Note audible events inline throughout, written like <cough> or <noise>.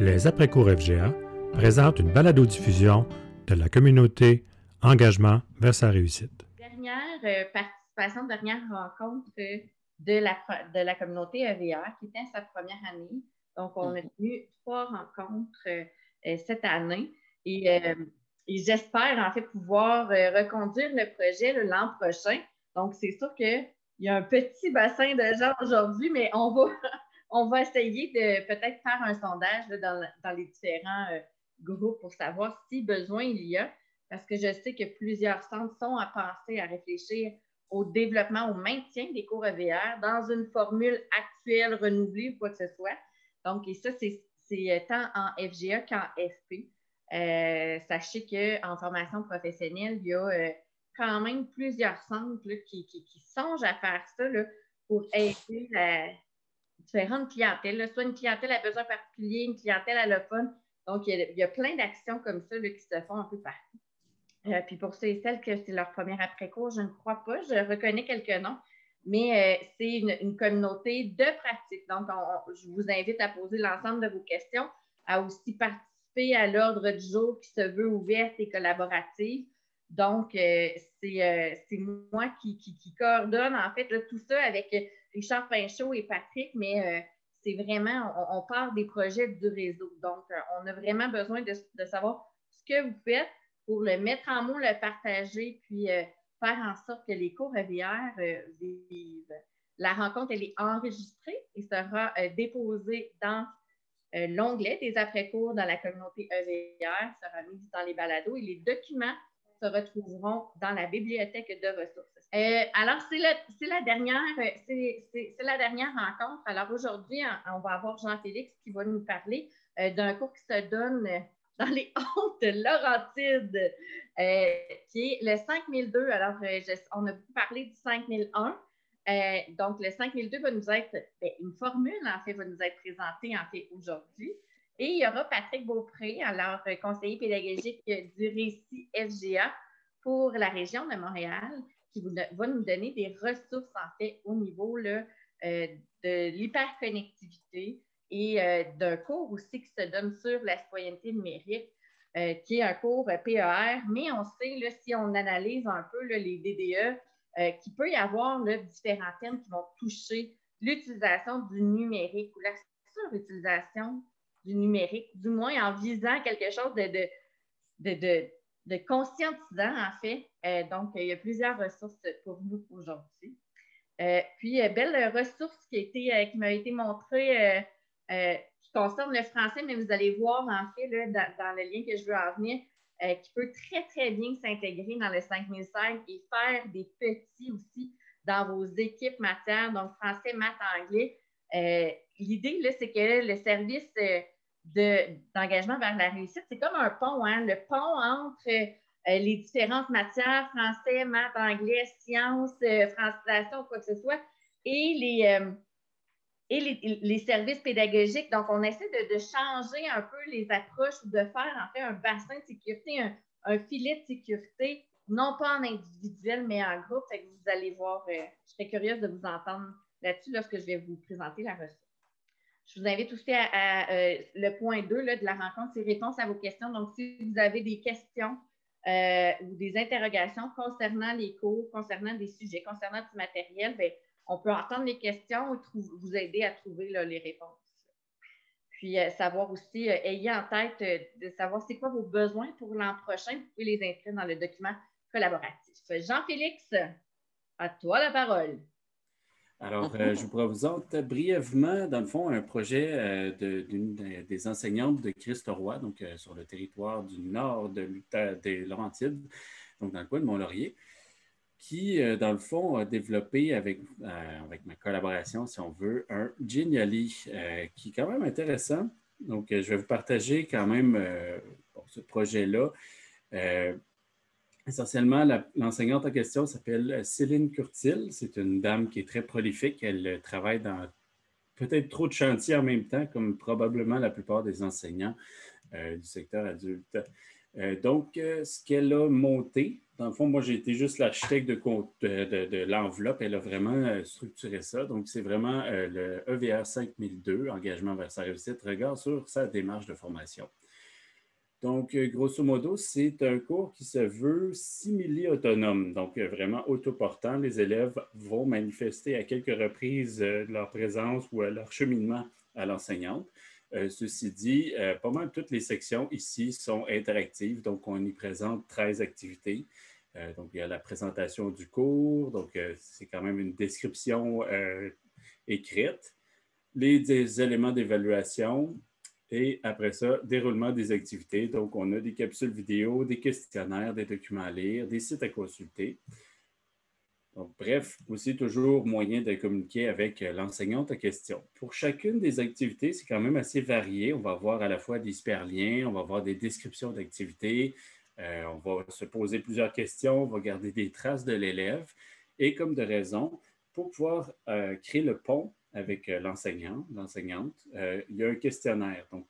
Les après-cours FGA présentent une balado-diffusion de la communauté Engagement vers sa réussite. Dernière euh, participation, dernière rencontre de la, de la communauté EVR qui était sa première année. Donc, on a tenu trois rencontres euh, cette année et, euh, et j'espère en fait pouvoir reconduire le projet l'an prochain. Donc, c'est sûr qu'il y a un petit bassin de gens aujourd'hui, mais on va, on va essayer de peut-être faire un sondage dans, les différents euh, groupes pour savoir si besoin il y a, parce que je sais que plusieurs centres sont à penser, à réfléchir au développement, au maintien des cours EVR dans une formule actuelle, renouvelée ou quoi que ce soit. Donc, et ça, c'est euh, tant en FGA qu'en FP. Euh, sachez qu'en formation professionnelle, il y a quand même plusieurs centres qui, songent à faire ça pour aider la, différentes clientèles, soit une clientèle à besoin particulier, une clientèle allophone. Donc, il y a, plein d'actions comme ça qui se font un peu partout. Euh, puis pour ceux et celles que c'est leur premier après-cours, je ne crois pas. Je reconnais quelques noms, mais euh, c'est une, communauté de pratique. Donc, je vous invite à poser l'ensemble de vos questions, à aussi participer à l'ordre du jour qui se veut ouverte et collaborative. Donc, euh, c'est moi qui, coordonne en fait tout ça avec Richard Pinchot et Patrick, mais euh, c'est vraiment, on, part des projets du réseau. Donc, euh, on a vraiment besoin de, savoir ce que vous faites pour le mettre en mots, le partager, puis euh, faire en sorte que les cours EVR vivent. La rencontre, elle est enregistrée et sera déposée dans l'onglet des après-cours dans la communauté EVR, sera mise dans les balados et les documents se retrouveront dans la bibliothèque de ressources. Euh, alors, c'est la, dernière, c'est la dernière rencontre. Alors, aujourd'hui, on, va avoir Jean-Félix qui va nous parler euh, d'un cours qui se donne dans les <laughs> Hautes Laurentides, euh, qui est le 5002. Alors, on a beaucoup parlé du 5001. donc, le 5002 va nous être, ben, une formule, en fait, va nous être présentée, en fait, aujourd'hui. Et il y aura Patrick Beaupré, alors euh, conseiller pédagogique du récit FGA pour la région de Montréal, qui va nous donner des ressources en fait au niveau euh, de l'hyperconnectivité et euh, d'un cours aussi qui se donne sur la citoyenneté numérique, qui est un cours PER, mais on sait, là, si on analyse un peu les DDE, qu'il peut y avoir différents thèmes qui vont toucher l'utilisation du numérique ou la surutilisation du numérique, du moins en visant quelque chose de, de, de, conscientisant, en fait. Euh, donc, il y a plusieurs ressources pour nous aujourd'hui. Euh, puis, euh, belle ressource qui, qui m'a été montrée qui concerne le français, mais vous allez voir, en fait, dans, le lien que je veux en venir, qui peut très, très bien s'intégrer dans le 5005 et faire des petits aussi dans vos équipes matières, donc français, maths, anglais. L'idée, c'est que le service d'engagement vers la réussite, c'est comme un pont, hein? le pont entre euh, les différentes matières, français, maths, anglais, sciences, euh, francisation, quoi que ce soit, et les, euh, et les, services pédagogiques. Donc, on essaie de, changer un peu les approches, de faire en fait un bassin de sécurité, un, filet de sécurité, non pas en individuel, mais en groupe. vous allez voir, je serais curieuse de vous entendre là-dessus lorsque je vais vous présenter la ressource. Je vous invite aussi à, euh, le point 2 de la rencontre, c'est réponse à vos questions. Donc, si vous avez des questions euh, ou des interrogations concernant les cours, concernant des sujets, concernant du matériel, bien, on peut entendre les questions ou vous aider à trouver les réponses. Puis, euh, savoir aussi, ayez en tête de savoir c'est quoi vos besoins pour l'an prochain. Vous pouvez les inscrire dans le document collaboratif. Jean-Félix, à toi la parole. Alors, <laughs> euh, je vous présente brièvement, dans le fond, un projet euh, d'une des enseignantes de Christ Roy, donc euh, sur le territoire du nord de, des Laurentides, donc dans le coin de Mont-Laurier, qui, dans le fond, a développé avec, avec ma collaboration, si on veut, un Genially, qui est quand même intéressant. Donc, je vais vous partager quand même ce projet-là. Essentiellement, l'enseignante en question s'appelle euh, Céline Curtil. C'est une dame qui est très prolifique. Elle euh, travaille dans peut-être trop de chantiers en même temps, comme probablement la plupart des enseignants euh, du secteur adulte. donc, ce qu'elle a monté, dans le fond, moi, j'ai été juste l'architecte de, l'enveloppe. Elle a vraiment structuré ça. Donc, c'est vraiment le EVR 5002, engagement vers sa réussite, regard sur sa démarche de formation. Donc, euh, grosso modo, c'est un cours qui se veut simili-autonome, donc vraiment autoportant. Les élèves vont manifester à quelques reprises leur présence ou leur cheminement à l'enseignante. ceci dit, pas mal toutes les sections ici sont interactives, donc on y présente 13 activités. Euh, donc, il y a la présentation du cours, donc euh, c'est quand même une description euh, écrite, les, éléments d'évaluation et après ça, déroulement des activités. Donc, on a des capsules vidéo, des questionnaires, des documents à lire, des sites à consulter. Bref, aussi toujours moyen de communiquer avec l'enseignante en question. Pour chacune des activités, c'est quand même assez varié. On va voir à la fois des hyperliens, on va voir des descriptions d'activités, euh, on va se poser plusieurs questions, on va garder des traces de l'élève et comme de raison, pour pouvoir euh, créer le pont avec euh, l'enseignant, l'enseignante, il y a un questionnaire. Donc,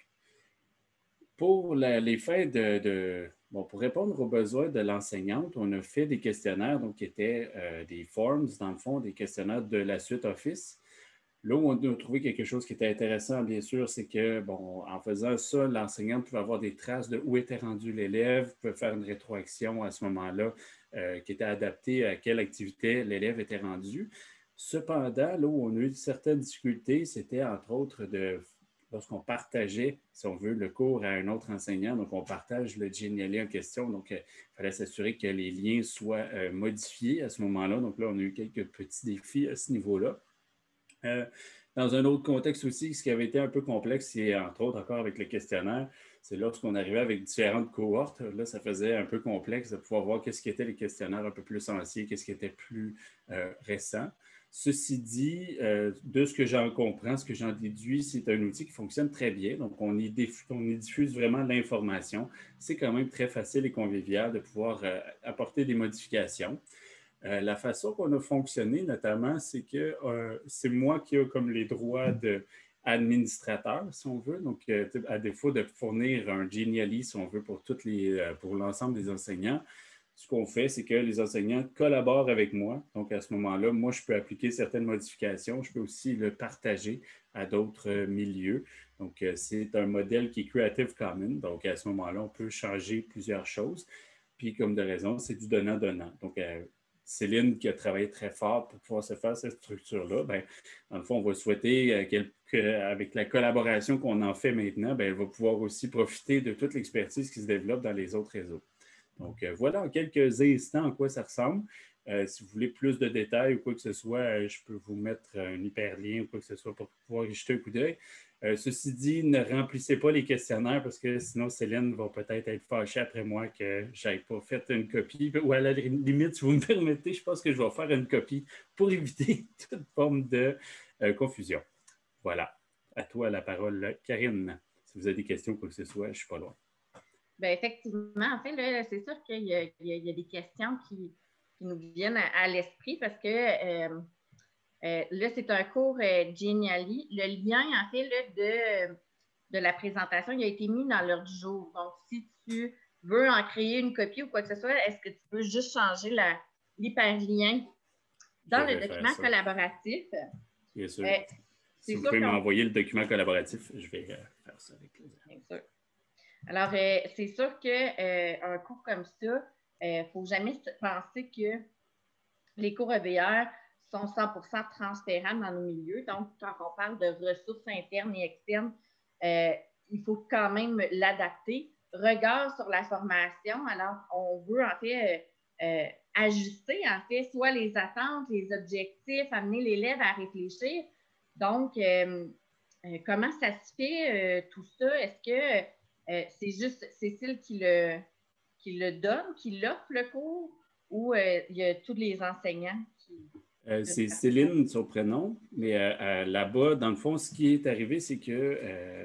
pour les fins de, bon, pour répondre aux besoins de l'enseignante, on a fait des questionnaires, donc qui étaient des forms, dans le fond, des questionnaires de la suite Office. Là où on a trouvé quelque chose qui était intéressant, bien sûr, c'est que, bon, en faisant ça, l'enseignant pouvait avoir des traces de où était rendu l'élève, pouvait faire une rétroaction à ce moment-là euh, qui était adaptée à quelle activité l'élève était rendu. Cependant, là où on a eu certaines difficultés, c'était entre autres de lorsqu'on partageait, si on veut, le cours à un autre enseignant, donc on partage le Geniali en question, donc euh, il fallait s'assurer que les liens soient euh, modifiés à ce moment-là. Donc là, on a eu quelques petits défis à ce niveau-là. Euh, dans un autre contexte aussi, ce qui avait été un peu complexe, c'est entre autres encore avec le questionnaire, c'est lorsqu'on arrivait avec différentes cohortes, là, ça faisait un peu complexe de pouvoir voir qu'est-ce qui était les questionnaires un peu plus anciens, qu'est-ce qui était plus récent. Ceci dit, euh, de ce que j'en comprends, ce que j'en déduis, c'est un outil qui fonctionne très bien. Donc, on y, diffuse vraiment l'information. C'est quand même très facile et convivial de pouvoir apporter des modifications. Euh, la façon qu'on a fonctionné, notamment, c'est que euh, c'est moi qui ai comme les droits d'administrateur, si on veut. Donc, euh, à défaut de fournir un Genially, si on veut, pour l'ensemble des enseignants, ce qu'on fait, c'est que les enseignants collaborent avec moi. Donc, à ce moment-là, moi, je peux appliquer certaines modifications. Je peux aussi le partager à d'autres milieux. Donc, c'est un modèle qui est Creative Commons. Donc, à ce moment-là, on peut changer plusieurs choses. Puis, comme de raison, c'est du donnant-donnant. Donc, Céline qui a travaillé très fort pour pouvoir se faire cette structure-là, ben, dans le fond, on va souhaiter euh, qu'avec la collaboration qu'on en fait maintenant, ben, elle va pouvoir aussi profiter de toute l'expertise qui se développe dans les autres réseaux. Donc, euh, voilà en quelques instants en quoi ça ressemble. Euh, si vous voulez plus de détails ou quoi que ce soit, je peux vous mettre un hyperlien ou quoi que ce soit pour pouvoir y jeter un coup d'œil. Euh, ceci dit, ne remplissez pas les questionnaires parce que sinon Céline va peut-être être fâchée après moi que je n'ai pas fait une copie. Ou à la limite, si vous me <laughs> permettez, je pense que je vais faire une copie pour éviter <laughs> toute forme de euh, confusion. Voilà. À toi la parole, Karine. Si vous avez des questions, quoi que ce soit, je ne suis pas loin. Bien, effectivement, en fait, c'est sûr qu'il y, a des questions qui, nous viennent à, l'esprit parce que euh, euh, là, c'est un cours euh, Geniali. Le lien, en fait, de, de la présentation, il a été mis dans l'heure du jour. Donc, si tu veux en créer une copie ou quoi que ce soit, est-ce que tu peux juste changer l'hyperlien dans le document collaboratif? Bien sûr. Euh, si vous pouvez m'envoyer le document collaboratif, je vais faire ça avec plaisir. Bien sûr. Alors, c'est sûr qu'un cours comme ça, il ne faut jamais penser que les cours EVR sont 100% transparents dans nos milieux. Donc, quand on parle de ressources internes et externes, euh, il faut quand même l'adapter. Regard sur la formation, alors on veut en fait euh, euh, ajuster en fait soit les attentes, les objectifs, amener l'élève à réfléchir. Donc, comment ça se fait tout ça? Est-ce que c'est juste Cécile qui le, qui le donne, qui l'offre le cours, ou il y a tous les enseignants qui, euh, c'est Céline, son prénom. Mais euh, euh, là-bas, dans le fond, ce qui est arrivé, c'est que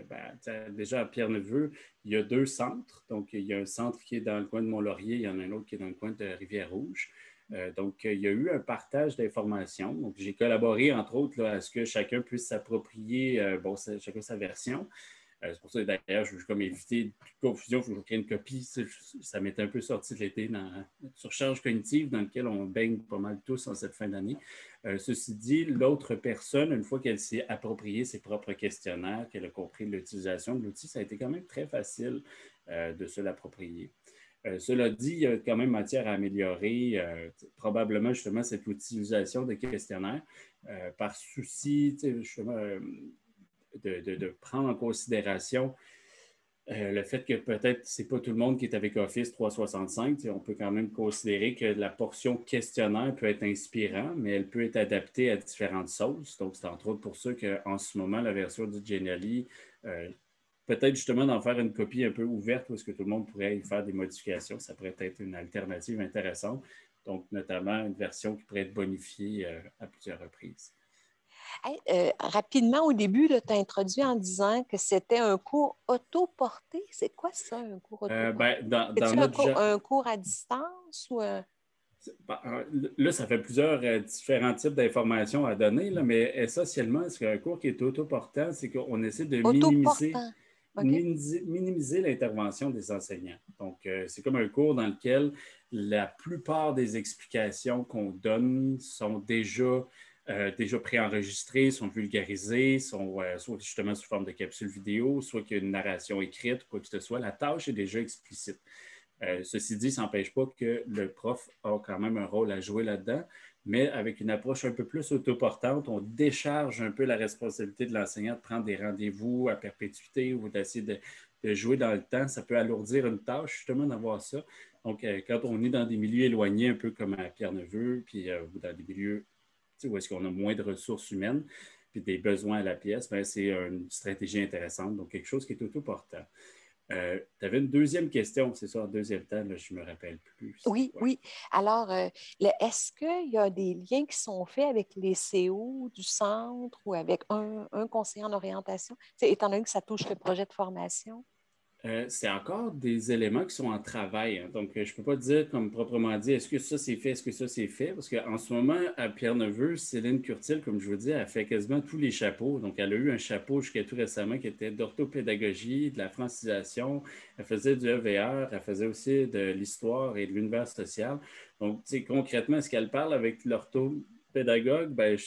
ben, déjà à Pierre-Neveu, il y a deux centres. Donc, il y a un centre qui est dans le coin de Mont-Laurier, il y en a un autre qui est dans le coin de Rivière-Rouge. donc, il y a eu un partage d'informations. Donc, j'ai collaboré, entre autres, à ce que chacun puisse s'approprier, bon, chacun sa version. C'est pour ça d'ailleurs, je veux comme éviter toute confusion, il faut que je crée une copie. Ça, m'est un peu sorti de l'été dans la surcharge cognitive dans laquelle on baigne pas mal tous en cette fin d'année. ceci dit, l'autre personne, une fois qu'elle s'est approprié ses propres questionnaires, qu'elle a compris l'utilisation de l'outil, ça a été quand même très facile de se l'approprier. Euh, cela dit, il y a quand même matière à améliorer euh, probablement justement cette utilisation des questionnaires euh, par souci justement de, prendre en considération le fait que peut-être ce n'est pas tout le monde qui est avec Office 365. On peut quand même considérer que la portion questionnaire peut être inspirante, mais elle peut être adaptée à différentes sauces. Donc, c'est entre autres pour ça qu'en ce moment, la version du Genially peut-être justement d'en faire une copie un peu ouverte est-ce que tout le monde pourrait y faire des modifications. Ça pourrait être une alternative intéressante. Donc, notamment une version qui pourrait être bonifiée euh, à plusieurs reprises. Euh, rapidement, au début, tu as introduit en disant que c'était un cours autoporté. C'est quoi ça, un cours euh, autoporté? dans, un, cours, à distance ou ben, Là, ça fait plusieurs différents types d'informations à donner, là, mais essentiellement, ce qu'un cours qui est autoportant, c'est qu'on essaie de minimiser minimiser, l'intervention des enseignants. Donc, euh, c'est comme un cours dans lequel la plupart des explications qu'on donne sont déjà, euh, déjà préenregistrées, sont vulgarisées, sont euh, soit justement sous forme de capsule vidéo, soit qu'il y a une narration écrite, quoi que ce soit. La tâche est déjà explicite. ceci dit, ça n'empêche pas que le prof a quand même un rôle à jouer là-dedans, mais avec une approche un peu plus autoportante, on décharge un peu la responsabilité de l'enseignant de prendre des rendez-vous à perpétuité ou d'essayer de, jouer dans le temps. Ça peut alourdir une tâche, justement, d'avoir ça. Donc, euh, quand on est dans des milieux éloignés, un peu comme à Pierre-Neveu, puis euh, dans des milieux où est-ce qu'on a moins de ressources humaines, puis des besoins à la pièce, ben, c'est une stratégie intéressante, donc quelque chose qui est autoportant. Euh, tu avais une deuxième question, c'est ça, en deuxième temps, je ne me rappelle plus. Oui, oui. Alors, euh, est-ce qu'il y a des liens qui sont faits avec les CO du centre ou avec un, un conseiller en orientation, étant donné que ça touche le projet de formation? Euh, c'est encore des éléments qui sont en travail. Hein. Donc, euh, je ne peux pas dire comme proprement dit, est-ce que ça c'est fait, est-ce que ça c'est fait? Parce qu'en ce moment, à Pierre-Neveu, Céline Curtil, comme je vous dis, a fait quasiment tous les chapeaux. Donc, elle a eu un chapeau jusqu'à tout récemment qui était d'orthopédagogie, de la francisation. Elle faisait du EVR, elle faisait aussi de l'histoire et de l'univers social. Donc, concrètement, est-ce qu'elle parle avec l'orthopédagogue? Ben,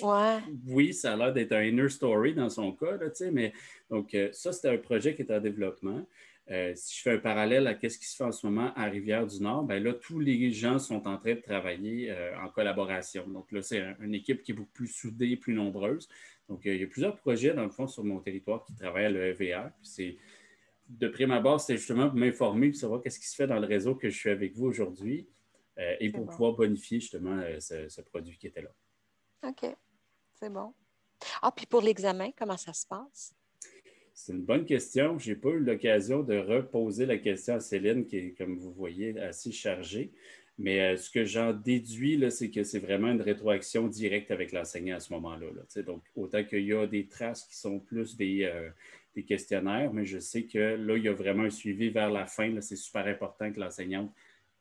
Oui, ça a l'air d'être un inner story dans son cas, mais donc euh, ça, c'était un projet qui est en développement. Euh, si je fais un parallèle à ce qui se fait en ce moment à Rivière-du-Nord, ben là, tous les gens sont en train de travailler euh, en collaboration. Donc là, c'est une équipe qui est beaucoup plus soudée, plus nombreuse. Donc, euh, il y a plusieurs projets, dans le fond, sur mon territoire qui travaillent à l'EVR. C'est, de prime abord, c'était justement pour m'informer, pour savoir qu'est-ce qui se fait dans le réseau que je suis avec vous aujourd'hui et pour pouvoir bonifier justement ce, ce produit qui était là. OK, c'est bon. Ah, puis pour l'examen, comment ça se passe? C'est une bonne question. Je n'ai pas eu l'occasion de reposer la question à Céline, qui est, comme vous voyez, assez chargée. Mais euh, ce que j'en déduis, c'est que c'est vraiment une rétroaction directe avec l'enseignant à ce moment-là. donc, autant qu'il y a des traces qui sont plus euh, des, questionnaires, mais je sais que là, il y a vraiment un suivi vers la fin. C'est super important que l'enseignante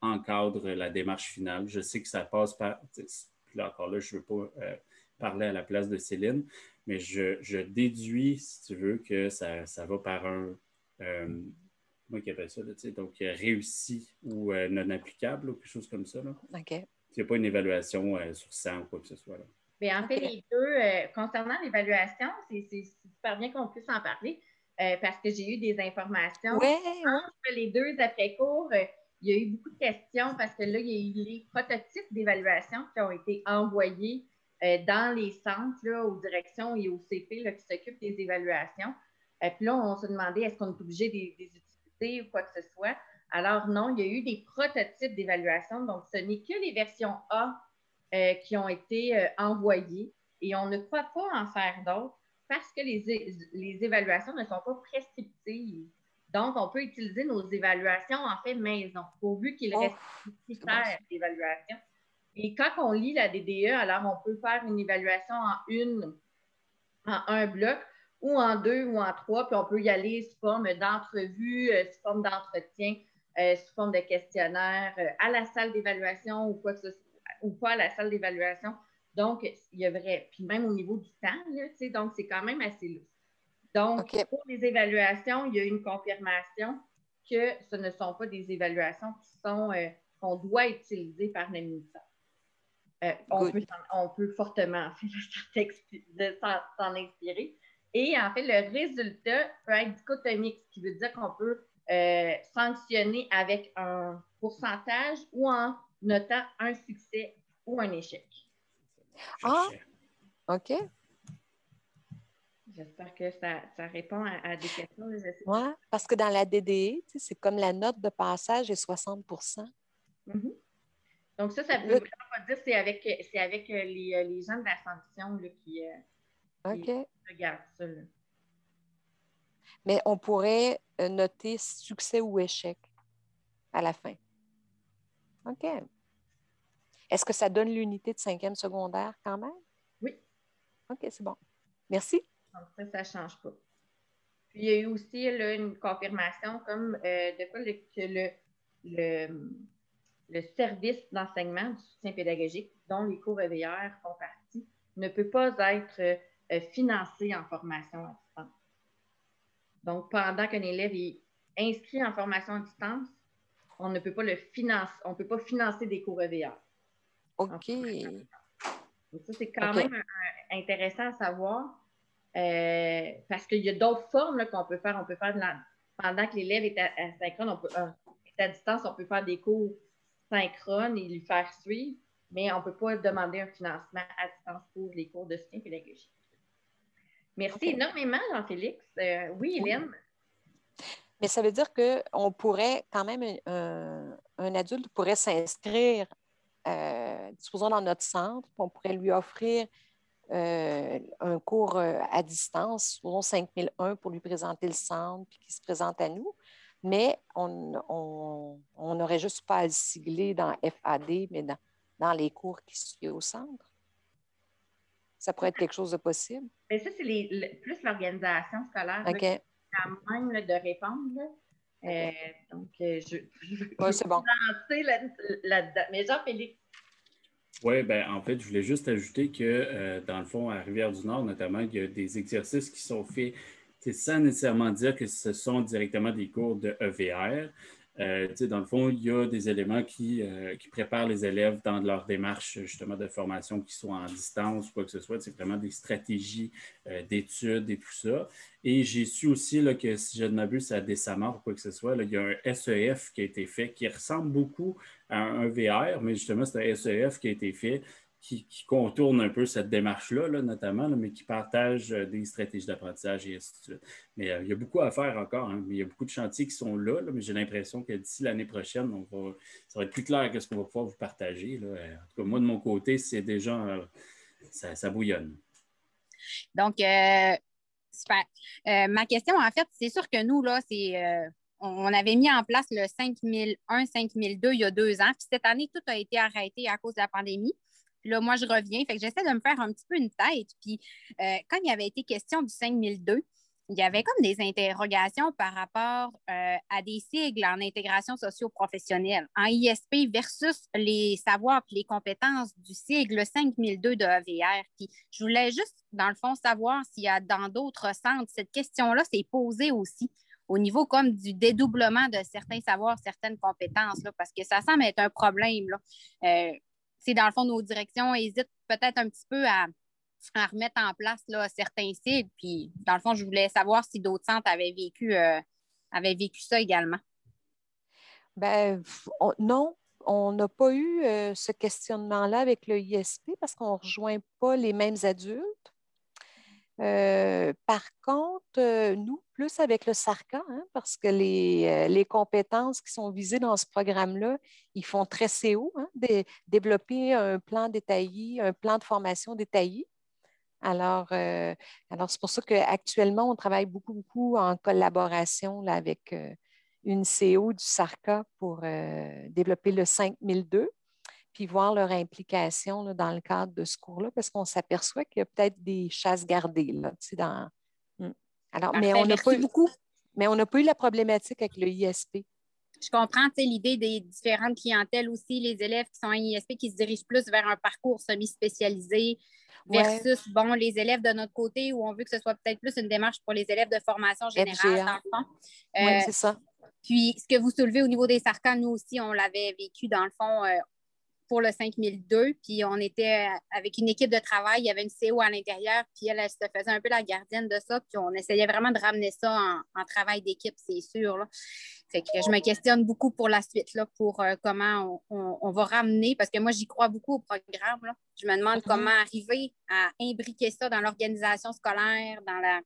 encadre la démarche finale. Je sais que ça passe par. Là encore, là, je ne veux pas euh, parler à la place de Céline, mais je, déduis, si tu veux, que ça, va par un. Euh, comment il appelle ça? donc, euh, réussi ou euh, non applicable ou quelque chose comme ça. Là. OK. Il n'y a pas une évaluation sur 100 ou quoi que ce soit. Là. Mais en fait, les deux, concernant l'évaluation, c'est super bien qu'on puisse en parler parce que j'ai eu des informations. Oui. Entre les deux après-cours, il y a eu beaucoup de questions parce que là, il y a eu les prototypes d'évaluation qui ont été envoyés euh, dans les centres, aux directions et au CP qui s'occupent des évaluations. Euh, puis là, on se demandait est-ce qu'on est obligé des, des utiliser ou quoi que ce soit? Alors non, il y a eu des prototypes d'évaluation, donc ce n'est que les versions A euh, qui ont été envoyées et on ne croit pas en faire d'autres parce que les, les, évaluations ne sont pas prescriptives. Donc, on peut utiliser nos évaluations en fait maison, pourvu qu'il reste oh, critères d'évaluation. Et quand on lit la DDE, alors on peut faire une évaluation en une, en un bloc, ou en deux ou en trois, puis on peut y aller sous forme d'entrevue, euh, sous forme d'entretien, euh, sous forme de questionnaire, euh, à la salle d'évaluation ou quoi que ce soit, ou pas à la salle d'évaluation. Donc, il y a vrai. Puis même au niveau du temps, là, donc c'est quand même assez lourd. Donc, pour les évaluations, il y a une confirmation que ce ne sont pas des évaluations qui sont euh, qu'on doit utiliser par le ministère. Euh, on, peut, fortement <laughs> s'en inspirer. Et en fait, le résultat peut être dichotomique, ce qui veut dire qu'on peut euh, sanctionner avec un pourcentage ou en notant un succès ou un échec. Ah, OK. J'espère que ça, répond à, des questions. Oui, parce que dans la DDE, c'est comme la note de passage est 60 mm-hmm. Donc, ça, ça veut dire que c'est avec, avec euh, les, euh, les, gens de la sanction qui, regardent ça. Mais on pourrait euh, noter succès ou échec à la fin. OK. Est-ce que ça donne l'unité de cinquième secondaire quand même? Oui. OK, c'est bon. Merci. Donc, ça, ça ne change pas. Puis, il y a eu aussi une confirmation comme euh, de quoi que le, le, service d'enseignement du soutien pédagogique, dont les cours EVR font partie, ne peut pas être euh, financé en formation à distance. Donc, pendant qu'un élève est inscrit en formation à distance, on ne peut pas le financer, on ne peut pas financer des cours EVR. OK. Donc, ça, c'est quand même intéressant à savoir euh, parce qu'il y a d'autres formes qu'on peut faire. On peut faire de la, pendant que l'élève est à, on peut, euh, à distance, on peut faire des cours synchrones et lui faire suivre, mais on ne peut pas demander un financement à distance pour les cours de soutien pédagogique. Merci énormément, Jean-Félix. Euh, oui, Hélène? Mais ça veut dire qu'on pourrait, quand même, un, adulte pourrait s'inscrire, disposons dans notre centre, on pourrait lui offrir euh, un cours euh, à distance, 5001 pour lui présenter le centre, puis qu'il se présente à nous. Mais on n'aurait juste pas à le sigler dans FAD, mais dans, les cours qui sont au centre. Ça pourrait être quelque chose de possible. Mais ça, c'est plus l'organisation scolaire OK. qui même de répondre. Euh, donc, je, je, c'est bon. lancer là-dedans. Mais Jean-Félix, oui, ben, en fait, je voulais juste ajouter que, euh, dans le fond, à Rivière-du-Nord, notamment, il y a des exercices qui sont faits sans nécessairement dire que ce sont directement des cours de EVR. Euh, dans le fond, il y a des éléments qui, euh, qui, préparent les élèves dans leur démarche justement de formation qui sont en distance ou quoi que ce soit. C'est vraiment des stratégies euh, d'études et tout ça. Et j'ai su aussi là, que si je ne m'abuse à Dessamar ou quoi que ce soit, il y a un SEF qui a été fait qui ressemble beaucoup à un VR, mais justement, c'est un SEF qui a été fait qui, contourne un peu cette démarche-là, notamment, mais qui partage euh, des stratégies d'apprentissage et ainsi de suite. Mais euh, il y a beaucoup à faire encore. Hein, il y a beaucoup de chantiers qui sont là, mais j'ai l'impression que d'ici l'année prochaine, ça va être plus clair que ce qu'on va pouvoir vous partager. Là. En tout cas, moi, de mon côté, c'est déjà euh, ça, bouillonne. Donc, super. ma question, en fait, c'est sûr que nous, là, c'est on avait mis en place le 5001, 5002 il y a deux ans. Puis cette année, tout a été arrêté à cause de la pandémie là, moi, je reviens. Fait que j'essaie de me faire un petit peu une tête. Puis, euh, quand il y avait été question du 5002, il y avait comme des interrogations par rapport euh, à des sigles en intégration socio-professionnelle, en ISP versus les savoirs et les compétences du sigle 5002 de EVR. Puis je voulais juste, dans le fond, savoir s'il y a dans d'autres centres, cette question-là s'est posée aussi au niveau comme du dédoublement de certains savoirs, certaines compétences, là, parce que ça semble être un problème. Là. Euh, dans le fond, nos directions hésitent peut-être un petit peu à, remettre en place là, certains sites. Puis, dans le fond, je voulais savoir si d'autres centres avaient vécu, euh, vécu ça également. Ben, non, on n'a pas eu euh, ce questionnement-là avec le ISP parce qu'on ne rejoint pas les mêmes adultes. Euh, par contre, euh, nous, plus avec le SARCA, hein, parce que euh, les, compétences qui sont visées dans ce programme-là, ils font très CO, hein, développer un plan détaillé, un plan de formation détaillé. Alors, alors c'est pour ça qu'actuellement, on travaille beaucoup, beaucoup en collaboration avec une CO du SARCA pour développer le 5002 puis voir leur implication dans le cadre de ce cours-là, parce qu'on s'aperçoit qu'il y a peut-être des chasses gardées. Là, dans... Hmm. Alors, mais on n'a pas eu beaucoup, mais on n'a pas eu la problématique avec le ISP. je comprends l'idée des différentes clientèles aussi, les élèves qui sont en ISP qui se dirigent plus vers un parcours semi-spécialisé versus bon, les élèves de notre côté où on veut que ce soit peut-être plus une démarche pour les élèves de formation générale, dans le fond. oui, c'est ça. Puis, ce que vous soulevez au niveau des sarcans, nous aussi, on l'avait vécu dans le fond pour le 5002. Puis on était avec une équipe de travail, il y avait une CO à l'intérieur, puis elle, se faisait un peu la gardienne de ça. Puis on essayait vraiment de ramener ça en, travail d'équipe, c'est sûr. Fait que je me questionne beaucoup pour la suite, là, pour euh, comment on, va ramener, parce que moi, j'y crois beaucoup au programme. Je me demande mm-hmm. comment arriver à imbriquer ça dans l'organisation scolaire, dans la,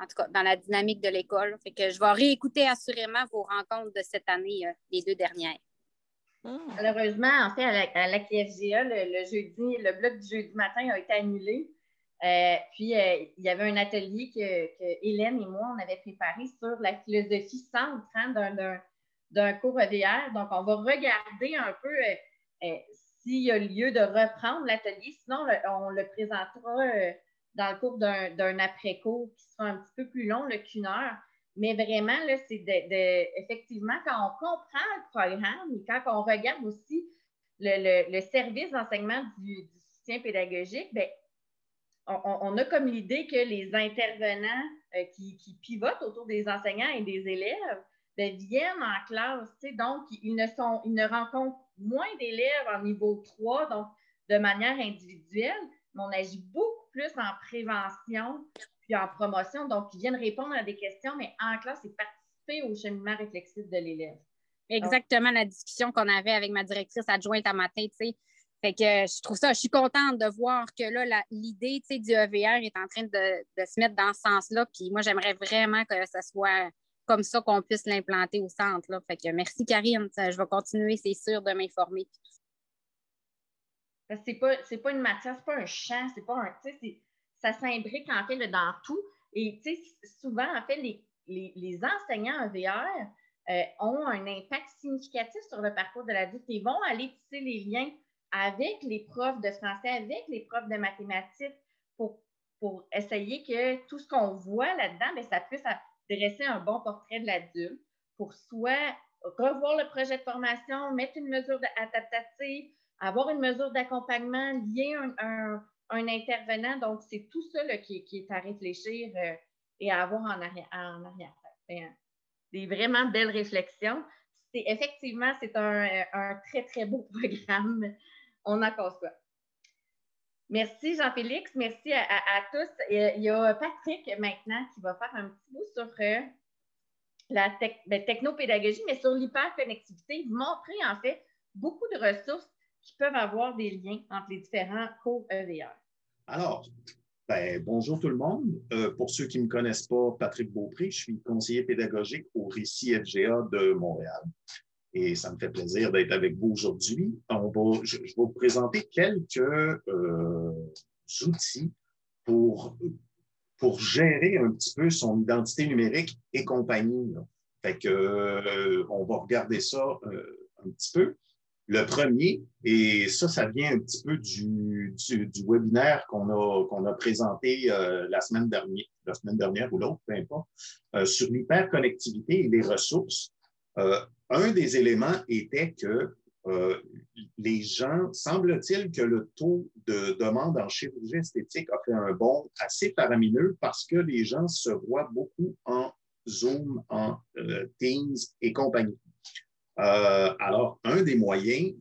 en tout cas, dans la dynamique de l'école. Fait que je vais réécouter assurément vos rencontres de cette année, euh, les deux dernières. Ah. Malheureusement, en fait, à la, le, jeudi, le bloc du jeudi matin a été annulé. Euh, puis, euh, il y avait un atelier que, Hélène et moi, on avait préparé sur la philosophie centre hein, d'un cours EDR. Donc, on va regarder un peu euh, s'il y a lieu de reprendre l'atelier. Sinon, on le présentera dans le cours d'un après-cours qui sera un petit peu plus long, qu'une heure. Mais vraiment, c'est de, effectivement, quand on comprend le programme et quand on regarde aussi le, service d'enseignement du, soutien pédagogique, bien, on, a comme l'idée que les intervenants euh, qui, pivotent autour des enseignants et des élèves bien, viennent en classe. Donc, ils ne, sont, ils ne rencontrent moins d'élèves en niveau 3, donc de manière individuelle, mais on agit beaucoup plus en prévention en promotion. Donc, ils viennent répondre à des questions, mais en classe, c'est participer au cheminement réflexif de l'élève. Exactement la discussion qu'on avait avec ma directrice adjointe à matin, tu sais. Fait que je trouve ça, je suis contente de voir que là, l'idée du EVR est en train de, se mettre dans ce sens-là. Puis moi, j'aimerais vraiment que ce soit comme ça qu'on puisse l'implanter au centre. Là. Fait que merci, Karine. Je vais continuer, c'est sûr, de m'informer. C'est pas, pas une matière, c'est pas un champ, c'est pas un ça s'imbrique en fait dans tout. Et souvent, en fait, les, enseignants en VR euh, ont un impact significatif sur le parcours de l'adulte et vont aller tisser les liens avec les profs de français, avec les profs de mathématiques pour, pour essayer que tout ce qu'on voit là-dedans, ben, ça puisse dresser un bon portrait de l'adulte pour soit revoir le projet de formation, mettre une mesure adaptative, avoir une mesure d'accompagnement, lier un intervenant. Donc, c'est tout ça qui, est à réfléchir euh, et à avoir en arrière. En arrière des vraiment belles réflexions. C'est, effectivement, c'est un, très, très beau <laughs> programme. On en conçoit. Merci Jean-Félix, merci à, tous. Il y a Patrick maintenant qui va faire un petit bout sur euh, la ben, technopédagogie, mais sur l'hyperconnectivité, montrer en fait beaucoup de ressources qui peuvent avoir des liens entre les différents cours EVR. Alors, ben, bonjour tout le monde. Euh, pour ceux qui ne me connaissent pas, Patrick Beaupré, je suis conseiller pédagogique au Récit FGA de Montréal. Et ça me fait plaisir d'être avec vous aujourd'hui. je, vais vous présenter quelques euh, outils pour, gérer un petit peu son identité numérique et compagnie. Que, euh, on va regarder ça un petit peu. Le premier, et ça, ça vient un petit peu du, webinaire qu'on a, qu'on a présenté euh, la, semaine dernière, la semaine dernière ou l'autre, peu importe, euh, sur l'hyperconnectivité et les ressources. Euh, un des éléments était que les gens, semble-t-il que le taux de demande en chirurgie esthétique a fait un bond assez faramineux parce que les gens se voient beaucoup en Zoom, en Teams et compagnie. Euh, alors, un des moyens,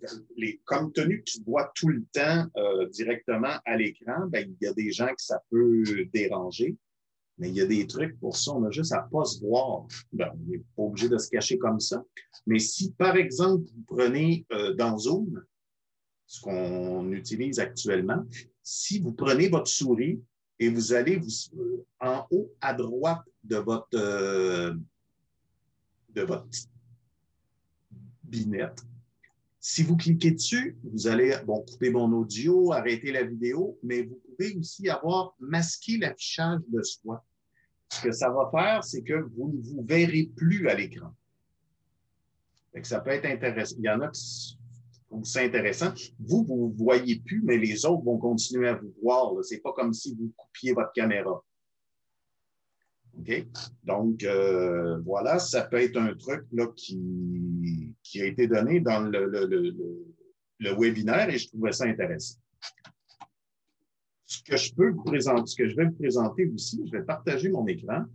compte tenu que tu vois tout le temps euh, directement à l'écran, ben, il y a des gens que ça peut déranger, mais il y a des trucs pour ça, on a juste à pas se voir. Ben, on n'est pas obligé de se cacher comme ça. Mais si, par exemple, vous prenez euh, dans Zoom, ce qu'on utilise actuellement, si vous prenez votre souris et vous allez en haut à droite de votre, de votre binette. Si vous cliquez dessus, vous allez bon, couper mon audio, arrêter la vidéo, mais vous pouvez aussi avoir masqué l'affichage de soi. Ce que ça va faire, c'est que vous ne vous verrez plus à l'écran. Ça peut être intéressant. Il y en a qui trouvent ça intéressant. Vous, vous ne vous voyez plus, mais les autres vont continuer à vous voir. Ce n'est pas comme si vous coupiez votre caméra. OK? OK? Donc, euh, voilà, ça peut être un truc là, qui, a été donné dans le, webinaire et je trouvais ça intéressant. Ce que je peux vous présenter, ce que je vais vous présenter aussi, je vais partager mon écran.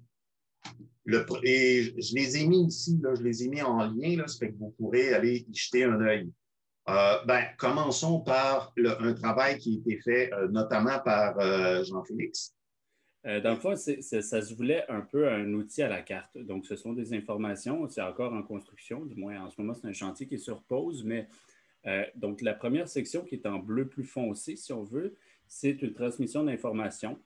Et je les ai mis ici, je les ai mis en lien, là, que vous pourrez aller y jeter un œil. Euh, ben, commençons par un travail qui a été fait euh, notamment par Jean-Félix. Euh, dans le fond, ça se voulait un peu un outil à la carte. Donc, ce sont des informations, c'est encore en construction, du moins en ce moment, c'est un chantier qui est sur pause, mais donc la première section qui est en bleu plus foncé, si on veut, c'est une transmission d'informations.